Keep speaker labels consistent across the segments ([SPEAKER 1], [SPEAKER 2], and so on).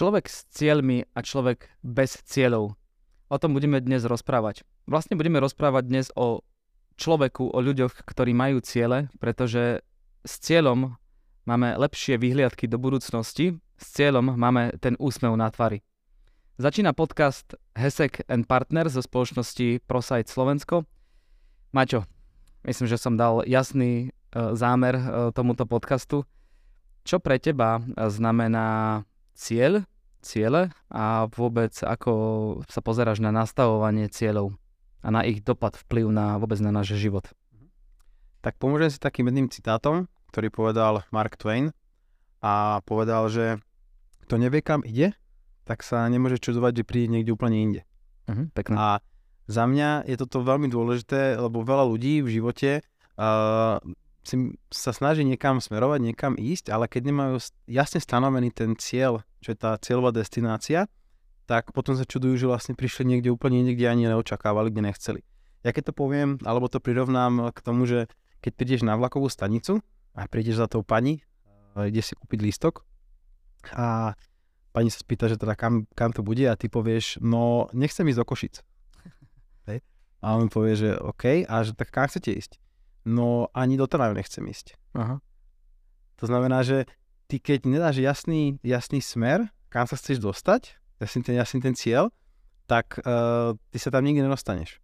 [SPEAKER 1] Človek s cieľmi a človek bez cieľov. O tom budeme dnes rozprávať. Vlastne budeme rozprávať dnes o človeku, o ľuďoch, ktorí majú ciele, pretože s cieľom máme lepšie vyhliadky do budúcnosti, s cieľom máme ten úsmev na tvári. Začína podcast Hesek and Partner zo spoločnosti ProSite Slovensko. Maťo, myslím, že som dal jasný uh, zámer uh, tomuto podcastu. Čo pre teba znamená cieľ, ciele a vôbec ako sa pozeráš na nastavovanie cieľov a na ich dopad, vplyv na vôbec na náš život?
[SPEAKER 2] Tak pomôžem si takým jedným citátom, ktorý povedal Mark Twain a povedal, že kto nevie, kam ide, tak sa nemôže čudovať, že príde niekde úplne inde.
[SPEAKER 1] Uh-huh, pekne.
[SPEAKER 2] A za mňa je toto veľmi dôležité, lebo veľa ľudí v živote uh, si sa snaží niekam smerovať, niekam ísť, ale keď nemajú jasne stanovený ten cieľ, čo je tá cieľová destinácia, tak potom sa čudujú, že vlastne prišli niekde úplne niekde ani neočakávali, kde nechceli. Ja keď to poviem, alebo to prirovnám k tomu, že keď prídeš na vlakovú stanicu a prídeš za tou pani, ide si kúpiť lístok a pani sa spýta, že teda kam, kam to bude a ty povieš, no nechcem ísť do Košic. Hej. A on povie, že OK, a že tak kam chcete ísť? No ani do Trnavy nechcem ísť.
[SPEAKER 1] Aha.
[SPEAKER 2] To znamená, že ty keď nedáš jasný, jasný smer, kam sa chceš dostať, jasný ten, jasný ten cieľ, tak uh, ty sa tam nikdy nedostaneš.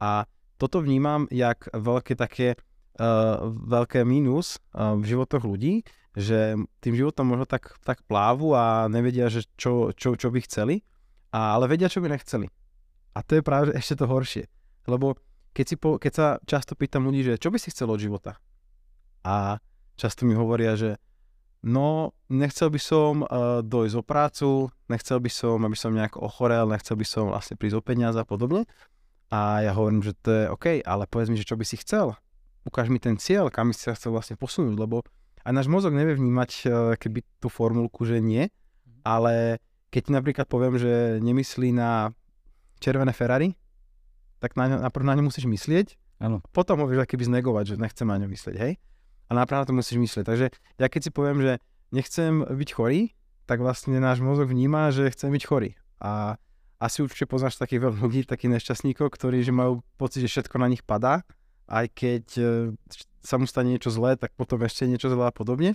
[SPEAKER 2] A toto vnímam jak veľké také uh, veľké mínus uh, v životoch ľudí, že tým životom možno tak, tak plávu a nevedia, že čo, čo, čo by chceli, a, ale vedia, čo by nechceli. A to je práve ešte to horšie. Lebo keď, si po, keď sa často pýtam ľudí, že čo by si chcel od života? A často mi hovoria, že no, nechcel by som uh, dojsť o prácu, nechcel by som, aby som nejak ochorel, nechcel by som vlastne prísť o peniaze a podobne. A ja hovorím, že to je OK, ale povedz mi, že čo by si chcel. Ukáž mi ten cieľ, kam by si sa chcel vlastne posunúť, lebo aj náš mozog nevie vnímať uh, keby tú formulku, že nie, mhm. ale keď ti napríklad poviem, že nemyslí na červené Ferrari, tak na, ňo, na ňo musíš myslieť.
[SPEAKER 1] Áno.
[SPEAKER 2] Potom ho vieš keby znegovať, že nechcem na ňo myslieť, hej? A najprv na to musíš myslieť. Takže ja keď si poviem, že nechcem byť chorý, tak vlastne náš mozog vníma, že chcem byť chorý. A asi určite poznáš takých veľa ľudí, takých nešťastníkov, ktorí že majú pocit, že všetko na nich padá, aj keď e, sa mu stane niečo zlé, tak potom ešte niečo zlé a podobne.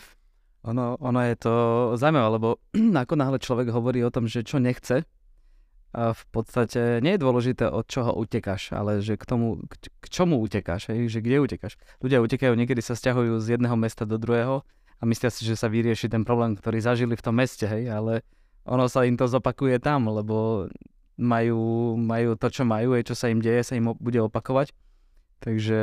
[SPEAKER 1] Ono, ono je to zaujímavé, lebo ako náhle človek hovorí o tom, že čo nechce, v podstate nie je dôležité, od čoho utekáš, ale že k tomu, k, čomu utekáš, hej? že kde utekáš. Ľudia utekajú, niekedy sa stiahujú z jedného mesta do druhého a myslia si, že sa vyrieši ten problém, ktorý zažili v tom meste, hej, ale ono sa im to zopakuje tam, lebo majú, majú to, čo majú, aj čo sa im deje, sa im bude opakovať. Takže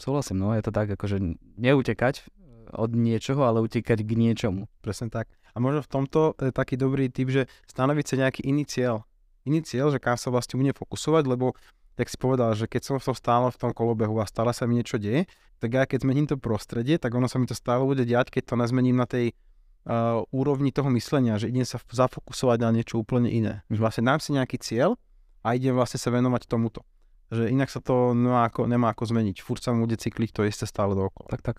[SPEAKER 1] súhlasím, no je to tak, akože neutekať od niečoho, ale utekať k niečomu.
[SPEAKER 2] Presne tak. A možno v tomto je taký dobrý typ, že stanoviť sa nejaký iný cieľ. Iný cieľ, že kam sa vlastne bude fokusovať, lebo jak si povedal, že keď som v tom stále v tom kolobehu a stále sa mi niečo deje, tak ja keď zmením to prostredie, tak ono sa mi to stále bude diať, keď to nazmením na tej uh, úrovni toho myslenia, že idem sa zafokusovať na niečo úplne iné. Že vlastne dám si nejaký cieľ a idem vlastne sa venovať tomuto. Že inak sa to nemá ako, nemá ako zmeniť. Furt sa mu bude cykliť to isté stále dookola.
[SPEAKER 1] Tak, tak.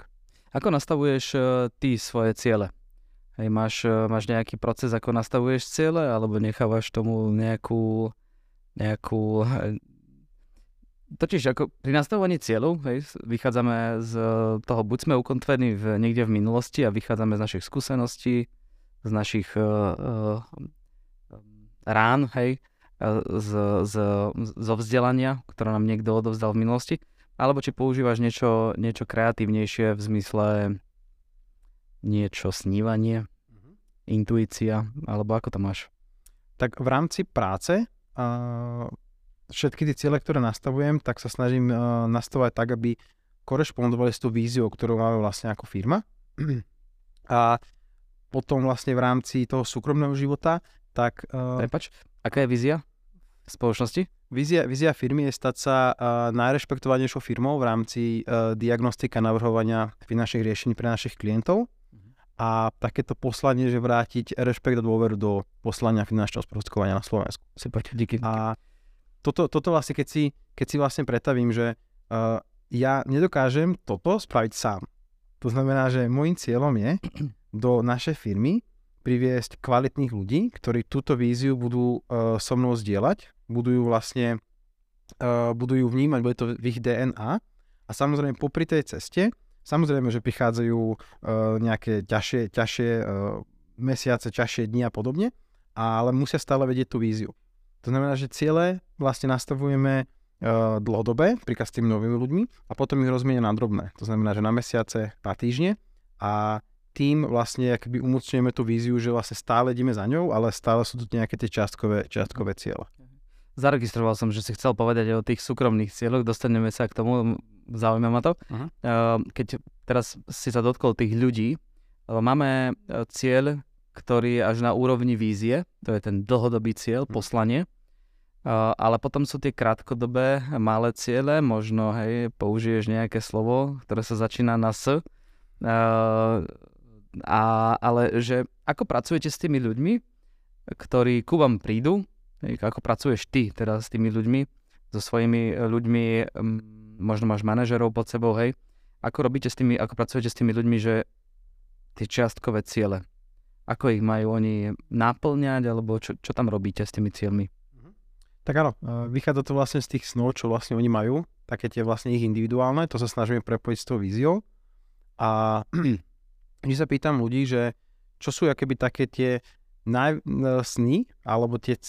[SPEAKER 1] Ako nastavuješ uh, ty svoje ciele? Hej, máš, e, máš nejaký proces, ako nastavuješ ciele, alebo nechávaš tomu nejakú, nejakú Totiž ako pri nastavovaní cieľov hej, vychádzame z toho, buď sme ukontvení v, niekde v minulosti a vychádzame z našich skúseností, z našich uh, uh, rán, hej, z, z, zo vzdelania, ktoré nám niekto odovzdal v minulosti, alebo či používaš niečo, niečo kreatívnejšie v zmysle niečo snívanie, mm-hmm. intuícia, alebo ako to máš?
[SPEAKER 2] Tak v rámci práce uh, všetky tie ciele, ktoré nastavujem, tak sa snažím uh, nastavovať tak, aby korešpondovali s tú víziou, ktorú máme vlastne ako firma. A potom vlastne v rámci toho súkromného života, tak...
[SPEAKER 1] Uh, Prepač, aká je vízia spoločnosti?
[SPEAKER 2] Vízia, vízia firmy je stať sa uh, najrešpektovanejšou firmou v rámci uh, diagnostika navrhovania finančných riešení pre našich klientov a takéto poslanie, že vrátiť rešpekt a dôveru do poslania finančného sprostredkovania na Slovensku.
[SPEAKER 1] Super, díky.
[SPEAKER 2] A toto, toto vlastne, keď si, keď si vlastne pretavím, že uh, ja nedokážem toto spraviť sám. To znamená, že môjim cieľom je do našej firmy priviesť kvalitných ľudí, ktorí túto víziu budú uh, so mnou zdieľať, budú ju vlastne uh, budú ju vnímať, bude to v ich DNA a samozrejme popri tej ceste, samozrejme, že prichádzajú uh, nejaké ťažšie, ťažšie uh, mesiace, ťažšie dni a podobne, ale musia stále vedieť tú víziu. To znamená, že ciele vlastne nastavujeme uh, dlhodobé, príklad s tými novými ľuďmi a potom ich rozmienia na drobné. To znamená, že na mesiace, na týždne a tým vlastne akby umocňujeme tú víziu, že vlastne stále ideme za ňou, ale stále sú tu nejaké tie čiastkové, čiastkové cieľe.
[SPEAKER 1] Zaregistroval som, že si chcel povedať o tých súkromných cieľoch, dostaneme sa k tomu, zaujíma ma to. Uh-huh. Keď teraz si sa dotkol tých ľudí, máme e, cieľ, ktorý je až na úrovni vízie, to je ten dlhodobý cieľ, uh-huh. poslanie, ale potom sú tie krátkodobé malé ciele, možno hej, použiješ nejaké slovo, ktoré sa začína na S, a, ale že ako pracujete s tými ľuďmi, ktorí ku vám prídu, ako pracuješ ty teda s tými ľuďmi, so svojimi ľuďmi, možno máš manažerov pod sebou, hej, ako robíte s tými, ako pracujete s tými ľuďmi, že tie čiastkové ciele, ako ich majú oni náplňať, alebo čo, čo tam robíte s tými cieľmi? Mhm.
[SPEAKER 2] Tak áno, e, vychádza to vlastne z tých snov, čo vlastne oni majú, také tie vlastne ich individuálne, to sa snažíme prepojiť s tou víziou. A vždy sa pýtam ľudí, že čo sú akéby také tie naj, sny, alebo tie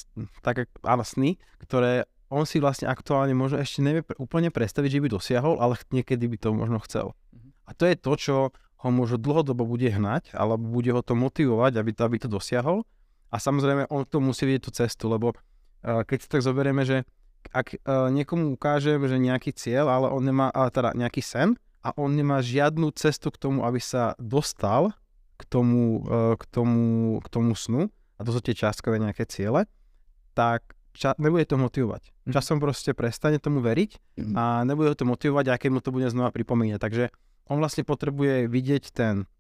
[SPEAKER 2] také, áno, sny, ktoré on si vlastne aktuálne možno ešte nevie úplne predstaviť, že by dosiahol, ale niekedy by to možno chcel. Mm-hmm. A to je to, čo ho možno dlhodobo bude hnať, alebo bude ho to motivovať, aby to, aby to dosiahol. A samozrejme, on to musí vidieť tú cestu, lebo uh, keď si tak zoberieme, že ak uh, niekomu ukážem, že nejaký cieľ, ale on nemá, ale teda nejaký sen, a on nemá žiadnu cestu k tomu, aby sa dostal k tomu, e, k tomu, k tomu snu, a to sú tie častkové nejaké ciele, tak ča- nebude to motivovať. Mm. Časom proste prestane tomu veriť mm. a nebude to motivovať, aké mu to bude znova pripomínať. Takže on vlastne potrebuje vidieť ten,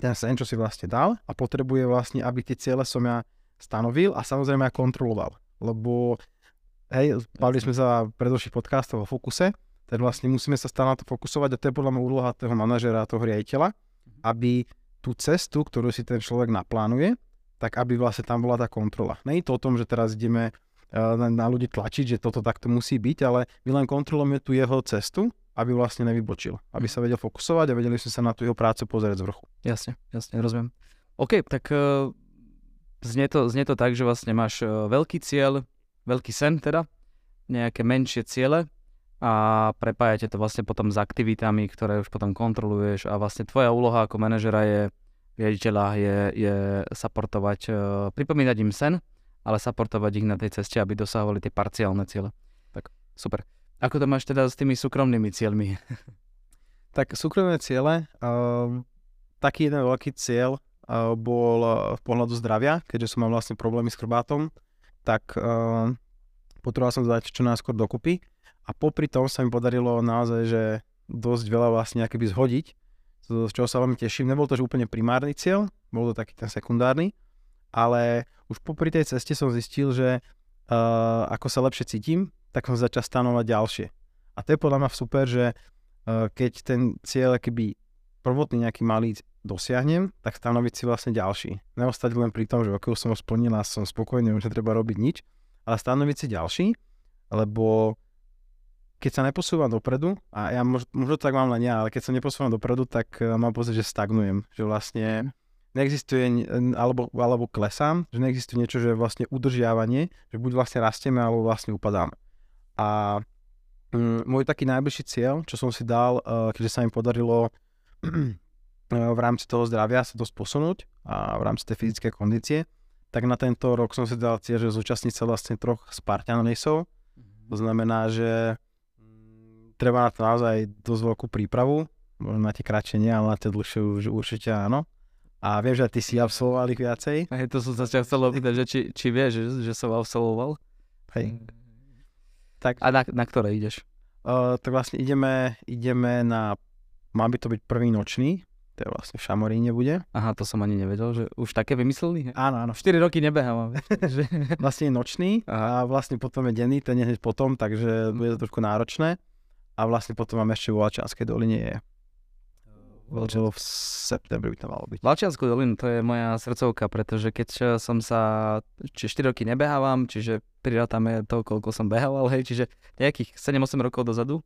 [SPEAKER 2] ten sen, čo si vlastne dal a potrebuje vlastne, aby tie ciele som ja stanovil a samozrejme aj kontroloval. Lebo, hej, bavili sme sa predošlých podcastov o fokuse, tak vlastne musíme sa stále na to fokusovať a to je podľa mňa úloha toho manažera a toho riaditeľa, mhm. aby tú cestu, ktorú si ten človek naplánuje, tak aby vlastne tam bola tá kontrola. Není to o tom, že teraz ideme na ľudí tlačiť, že toto takto musí byť, ale my len kontrolujeme tú jeho cestu, aby vlastne nevybočil. Aby mhm. sa vedel fokusovať a vedeli sme sa na tú jeho prácu pozrieť z vrchu.
[SPEAKER 1] Jasne, jasne, rozumiem. OK, tak uh, znie, to, znie to tak, že vlastne máš uh, veľký cieľ, veľký sen teda, nejaké menšie ciele a prepájate to vlastne potom s aktivitami, ktoré už potom kontroluješ a vlastne tvoja úloha ako manažera je riaditeľa je, je supportovať, uh, pripomínať im sen, ale supportovať ich na tej ceste, aby dosahovali tie parciálne ciele. Tak super. Ako to máš teda s tými súkromnými cieľmi?
[SPEAKER 2] tak súkromné ciele, uh, taký jeden veľký cieľ uh, bol uh, v pohľadu zdravia, keďže som mal vlastne problémy s chrbátom, tak uh, potreboval som dať čo najskôr dokupy a popri tom sa mi podarilo naozaj, že dosť veľa vlastne akoby zhodiť, z čoho sa veľmi teším. Nebol to že úplne primárny cieľ, bol to taký ten sekundárny, ale už popri tej ceste som zistil, že uh, ako sa lepšie cítim, tak som začal stanovať ďalšie. A to je podľa mňa super, že uh, keď ten cieľ keby prvotný nejaký malý dosiahnem, tak stanoviť si vlastne ďalší. Neostať len pri tom, že ok, som ho a som spokojný, už netreba robiť nič, ale stanoviť si ďalší, lebo keď sa neposúvam dopredu, a ja možno, možno tak mám len ja, ale keď sa neposúvam dopredu, tak uh, mám pocit, že stagnujem, že vlastne mhm. Neexistuje, alebo, alebo klesám, že neexistuje niečo, že vlastne udržiavanie, že buď vlastne rastieme, alebo vlastne upadáme. A um, môj taký najbližší cieľ, čo som si dal, uh, keďže sa mi podarilo v rámci toho zdravia sa dosť posunúť a v rámci tej fyzickej kondície, tak na tento rok som si dal cieľ, že zúčastniť sa vlastne troch Spartan Raceov. Mhm. To znamená, že treba na to naozaj dosť veľkú prípravu, možno na tie kratšie nie, ale na tie dlhšie už určite áno. A viem, že ty si absolvoval ich viacej.
[SPEAKER 1] Hej, to som sa ťa chcel opýtať, že či, či vieš, že, že som absolvoval.
[SPEAKER 2] Hej.
[SPEAKER 1] Tak. A na, na ktoré ideš?
[SPEAKER 2] Uh, tak vlastne ideme, ideme na, má by to byť prvý nočný, to je vlastne v Šamoríne bude.
[SPEAKER 1] Aha, to som ani nevedel, že už také vymysleli?
[SPEAKER 2] Áno, áno.
[SPEAKER 1] 4 roky nebehám.
[SPEAKER 2] vlastne je nočný Aha. a vlastne potom je denný, ten je hneď potom, takže bude to trošku náročné a vlastne potom máme ešte v Lačanskej doline je v septembri by to malo byť.
[SPEAKER 1] Valčianskú dolinu to je moja srdcovka, pretože keď som sa, či 4 roky nebehávam, čiže prirátame to, koľko som behával, hej, čiže nejakých 7-8 rokov dozadu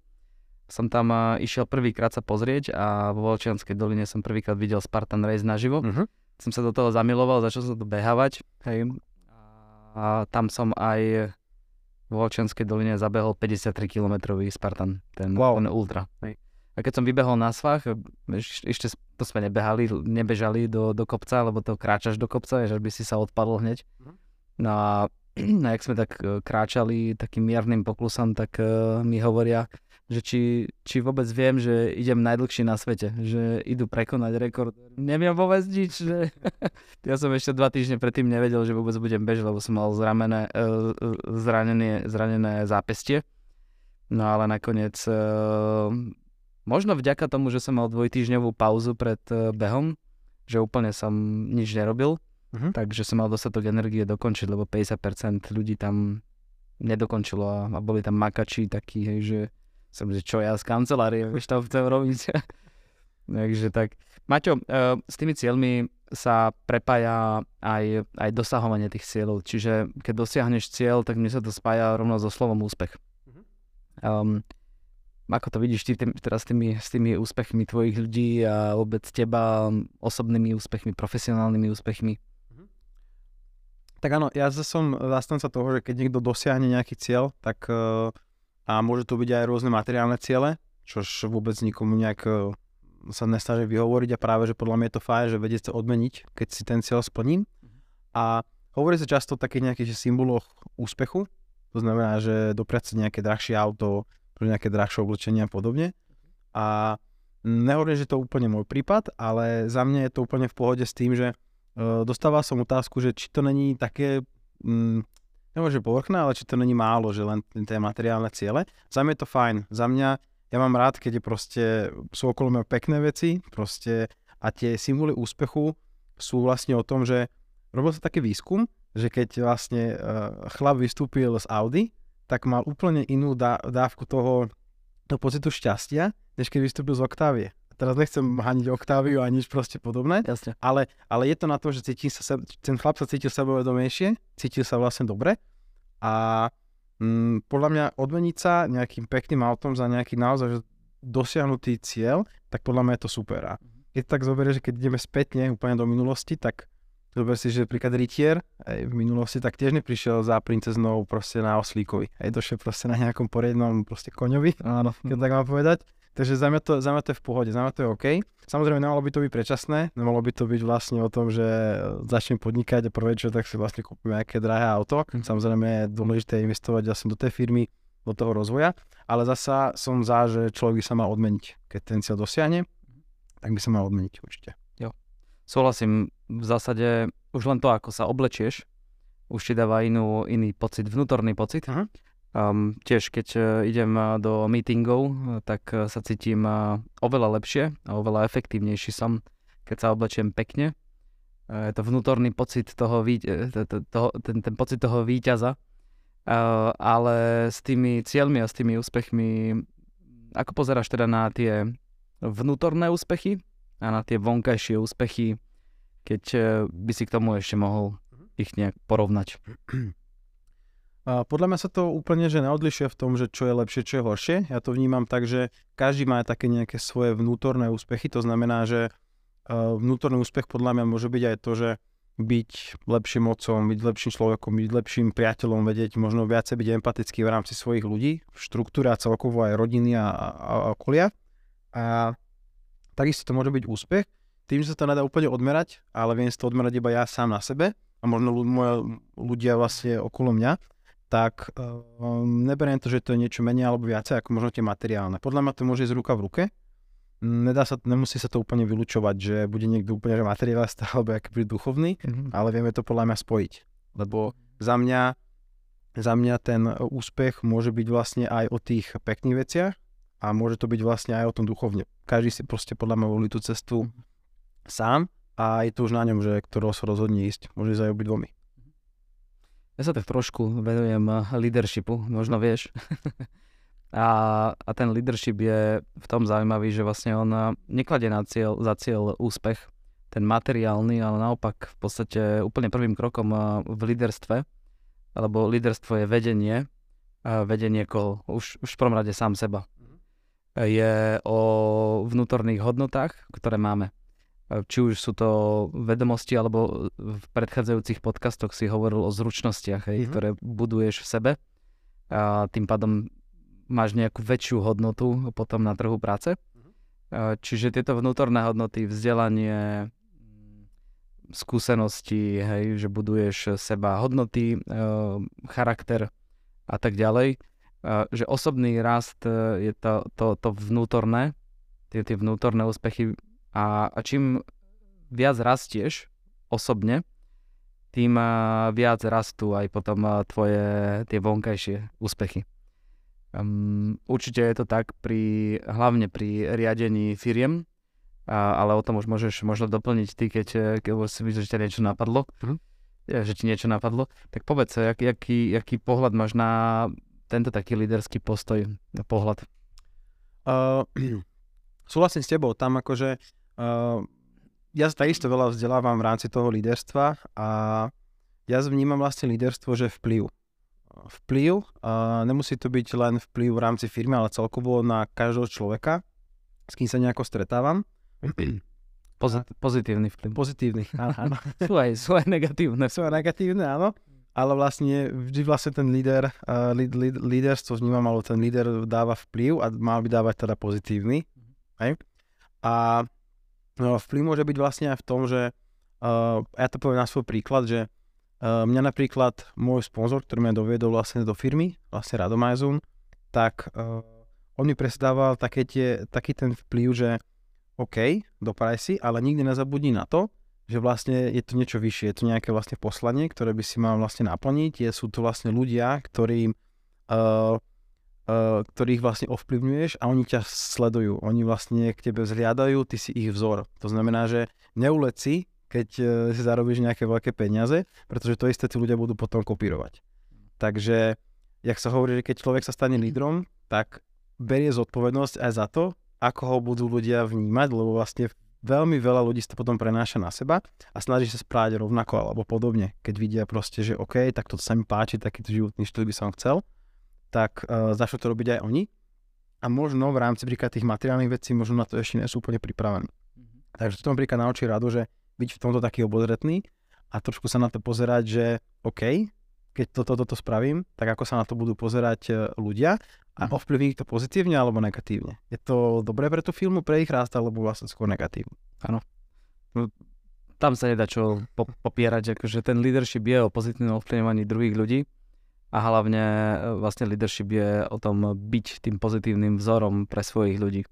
[SPEAKER 1] som tam uh, išiel prvýkrát sa pozrieť a vo Valčianskej doline som prvýkrát videl Spartan Race naživo.
[SPEAKER 2] Uh-huh.
[SPEAKER 1] Som sa do toho zamiloval, začal som to behávať, hej, a tam som aj vo Valčianskej doline zabehol 53 km Spartan, ten,
[SPEAKER 2] wow.
[SPEAKER 1] ten ultra. Hej. A keď som vybehol na svach, ešte to sme nebehali, nebežali do, do kopca, lebo to kráčaš do kopca, že by si sa odpadol hneď. Mhm. No a, a jak sme tak e, kráčali takým miernym poklusom, tak uh, mi hovoria, že či, či vôbec viem, že idem najdlhšie na svete, že idú prekonať rekord. Neviem vôbec nič, že ja som ešte dva týždne predtým nevedel, že vôbec budem bežať, lebo som mal zranené, uh, zranené, zranené zápestie. No ale nakoniec Možno vďaka tomu, že som mal dvojtýždňovú pauzu pred eh, behom, že úplne som nič nerobil, uh-huh. takže som mal dostatok energie dokončiť, lebo 50% ľudí tam nedokončilo a, a boli tam makači takí, hej, že som, že čo ja z kancelárie, vieš to chcem robiť. takže tak. Maťo, uh, s tými cieľmi sa prepája aj, aj dosahovanie tých cieľov. Čiže keď dosiahneš cieľ, tak mne sa to spája rovno so slovom úspech. Um, ako to vidíš ty tým, teraz s tými, s tými úspechmi tvojich ľudí a vôbec teba, osobnými úspechmi, profesionálnymi úspechmi? Mhm.
[SPEAKER 2] Tak áno, ja som zastanca toho, že keď niekto dosiahne nejaký cieľ, tak uh, a môže to byť aj rôzne materiálne ciele, čož vôbec nikomu nejak uh, sa nesnaží vyhovoriť a práve, že podľa mňa je to fajn, že vedieť sa odmeniť, keď si ten cieľ splním. A hovorí sa často o takých nejakých symboloch úspechu, to znamená, že dopriať si nejaké drahšie auto, pre nejaké drahšie oblečenia a podobne. A nehovorím, že to je úplne môj prípad, ale za mňa je to úplne v pohode s tým, že uh, dostával som otázku, že či to není také, um, nemôžem povrchné, ale či to není málo, že len tie materiálne ciele. Za mňa je to fajn. Za mňa, ja mám rád, keď je proste, sú okolo mňa pekné veci, proste a tie symboly úspechu sú vlastne o tom, že robil sa taký výskum, že keď vlastne uh, chlap vystúpil z Audi, tak mal úplne inú dá, dávku toho, toho pocitu šťastia, než keď vystúpil z Oktávie. Teraz nechcem haniť Oktáviu a nič proste podobné,
[SPEAKER 1] Jasne.
[SPEAKER 2] Ale, ale je to na to, že cíti sa, ten chlap sa cítil sebavedomejšie, cítil sa vlastne dobre a mm, podľa mňa odmeniť sa nejakým pekným autom za nejaký naozaj dosiahnutý cieľ, tak podľa mňa je to super. A mhm. keď tak zoberie, že keď ideme spätne úplne do minulosti, tak Zober si, že príklad Rytier aj v minulosti tak tiež neprišiel za princeznou proste na oslíkovi. Aj došiel proste na nejakom poriadnom proste koňovi,
[SPEAKER 1] Áno.
[SPEAKER 2] keď tak mám povedať. Takže za mňa, to, za mňa to je v pohode, za mňa to je OK. Samozrejme, nemalo by to byť predčasné, nemalo by to byť vlastne o tom, že začnem podnikať a prvé čo, tak si vlastne kúpim nejaké drahé auto. Mhm. Samozrejme je dôležité investovať vlastne do tej firmy, do toho rozvoja, ale zasa som za, že človek by sa mal odmeniť. Keď ten cieľ dosiahne, tak by sa mal odmeniť určite.
[SPEAKER 1] Súhlasím, v zásade už len to, ako sa oblečieš, už ti dáva inú, iný pocit, vnútorný pocit. Uh-huh. Um, tiež keď uh, idem uh, do meetingov, uh, tak sa cítim oveľa lepšie a oveľa efektívnejší som, keď sa oblečiem pekne. Je to vnútorný pocit toho, toho ten, ten pocit toho víťaza. Ale s tými cieľmi a s tými úspechmi, ako pozeráš teda na tie vnútorné úspechy a na tie vonkajšie úspechy, keď eh, by si k tomu ešte mohol mhm. ich nejak porovnať.
[SPEAKER 2] A podľa mňa sa to úplne že neodlišuje v tom, že čo je lepšie, čo je horšie. Ja to vnímam tak, že každý má také nejaké svoje vnútorné úspechy. To znamená, že eh, vnútorný úspech podľa mňa môže byť aj to, že byť lepším otcom, byť lepším človekom, byť lepším priateľom, vedieť možno viacej byť empatický v rámci svojich ľudí, štruktúra celkovo aj rodiny a, a, a okolia. A takisto to môže byť úspech, tým, že sa to nedá úplne odmerať, ale viem si to odmerať iba ja sám na sebe a možno moje ľudia vlastne okolo mňa, tak um, neberiem to, že to je niečo menej alebo viacej ako možno tie materiálne. Podľa mňa to môže ísť ruka v ruke. Nedá sa, nemusí sa to úplne vylúčovať, že bude niekto úplne že materiálista alebo aký duchovný, mm-hmm. ale vieme to podľa mňa spojiť. Lebo za mňa, za mňa ten úspech môže byť vlastne aj o tých pekných veciach, a môže to byť vlastne aj o tom duchovne. Každý si proste podľa mňa volí tú cestu sám a je to už na ňom, že ktorého sa rozhodne ísť. Môže ísť aj obidvomi.
[SPEAKER 1] Ja sa tak trošku venujem leadershipu, možno vieš. A, a ten leadership je v tom zaujímavý, že vlastne on eh, nekladie na cieľ, za cieľ úspech, ten materiálny, ale naopak v podstate úplne prvým krokom eh, v líderstve, alebo líderstvo je vedenie, vedenie koho, už, už v prvom rade sám seba. Mhm. Je o vnútorných hodnotách, ktoré máme. Či už sú to vedomosti, alebo v predchádzajúcich podcastoch si hovoril o zručnostiach, hej, mm-hmm. ktoré buduješ v sebe. A tým pádom máš nejakú väčšiu hodnotu potom na trhu práce. Mm-hmm. Čiže tieto vnútorné hodnoty, vzdelanie, skúsenosti, hej, že buduješ seba hodnoty, charakter a tak ďalej. Že osobný rast je to, to, to vnútorné, tie, tie vnútorné úspechy a, a čím viac rastieš osobne, tým viac rastú aj potom tvoje tie vonkajšie úspechy. Um, určite je to tak pri, hlavne pri riadení firiem, a, ale o tom už môžeš možno doplniť ty, keď, keď si myslíš, že ťa niečo napadlo, uh-huh. ja, že ti niečo napadlo, tak povedz, jak, jaký, jaký pohľad máš na tento taký líderský postoj, pohľad?
[SPEAKER 2] Uh, súhlasím s tebou, tam akože Uh, ja takisto veľa vzdelávam v rámci toho líderstva a ja vnímam vlastne líderstvo, že vplyv. Vplyv, uh, nemusí to byť len vplyv v rámci firmy, ale celkovo na každého človeka, s kým sa nejako stretávam.
[SPEAKER 1] Pozit- pozitívny vplyv.
[SPEAKER 2] Pozitívny, áno.
[SPEAKER 1] sú, aj, sú aj negatívne.
[SPEAKER 2] Sú aj negatívne, áno. Ale vlastne vždy vlastne ten líder, uh, líd, líderstvo vnímam, alebo ten líder dáva vplyv a mal by dávať teda pozitívny. Mm-hmm. Hej? A No, vplyv môže byť vlastne aj v tom, že uh, ja to poviem na svoj príklad, že uh, mňa napríklad môj sponzor, ktorý ma doviedol vlastne do firmy, vlastne Radomajzum, tak uh, on mi presdával také tie, taký ten vplyv, že OK, dopraj si, ale nikdy nezabudni na to, že vlastne je to niečo vyššie, je to nejaké vlastne poslanie, ktoré by si mal vlastne naplniť, je, sú to vlastne ľudia, ktorým uh, uh, ktorých vlastne ovplyvňuješ a oni ťa sledujú. Oni vlastne k tebe vzhliadajú, ty si ich vzor. To znamená, že neulec si, keď uh, si zarobíš nejaké veľké peniaze, pretože to isté tí ľudia budú potom kopírovať. Takže, jak sa hovorí, že keď človek sa stane lídrom, tak berie zodpovednosť aj za to, ako ho budú ľudia vnímať, lebo vlastne veľmi veľa ľudí sa to potom prenáša na seba a snaží sa správať rovnako alebo podobne. Keď vidia proste, že OK, tak toto sa mi páči, takýto životný štýl by som chcel, tak uh, začnú to robiť aj oni. A možno v rámci príklad tých materiálnych vecí, možno na to ešte nie sú úplne pripravení. Mm-hmm. Takže to napríklad naučí radu, že byť v tomto taký obozretný a trošku sa na to pozerať, že OK, keď toto, toto spravím, tak ako sa na to budú pozerať e, ľudia a mhm. ovplyvní ich to pozitívne alebo negatívne. Je to dobré pre tú filmu, pre ich rast, alebo vlastne skôr negatívne?
[SPEAKER 1] Áno. No, tam sa nedá čo po- popierať, akože ten leadership je o pozitívnom ovplyvňovaní druhých ľudí a hlavne e, vlastne leadership je o tom byť tým pozitívnym vzorom pre svojich ľudí.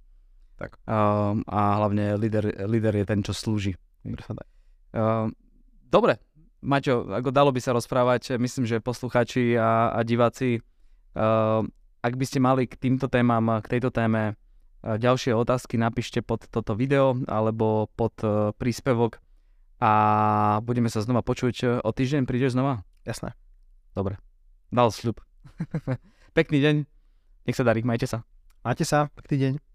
[SPEAKER 1] Tak. Uh, a hlavne líder, líder je ten, čo slúži. Uh, dobre, Maťo, ako dalo by sa rozprávať, myslím, že posluchači a, a diváci, uh, ak by ste mali k týmto témam, k tejto téme uh, ďalšie otázky, napíšte pod toto video alebo pod uh, príspevok a budeme sa znova počuť. O týždeň prídeš znova?
[SPEAKER 2] Jasné.
[SPEAKER 1] Dobre. Dal sľub. Pekný deň. Nech sa darí, majte sa.
[SPEAKER 2] Majte sa, pekný deň.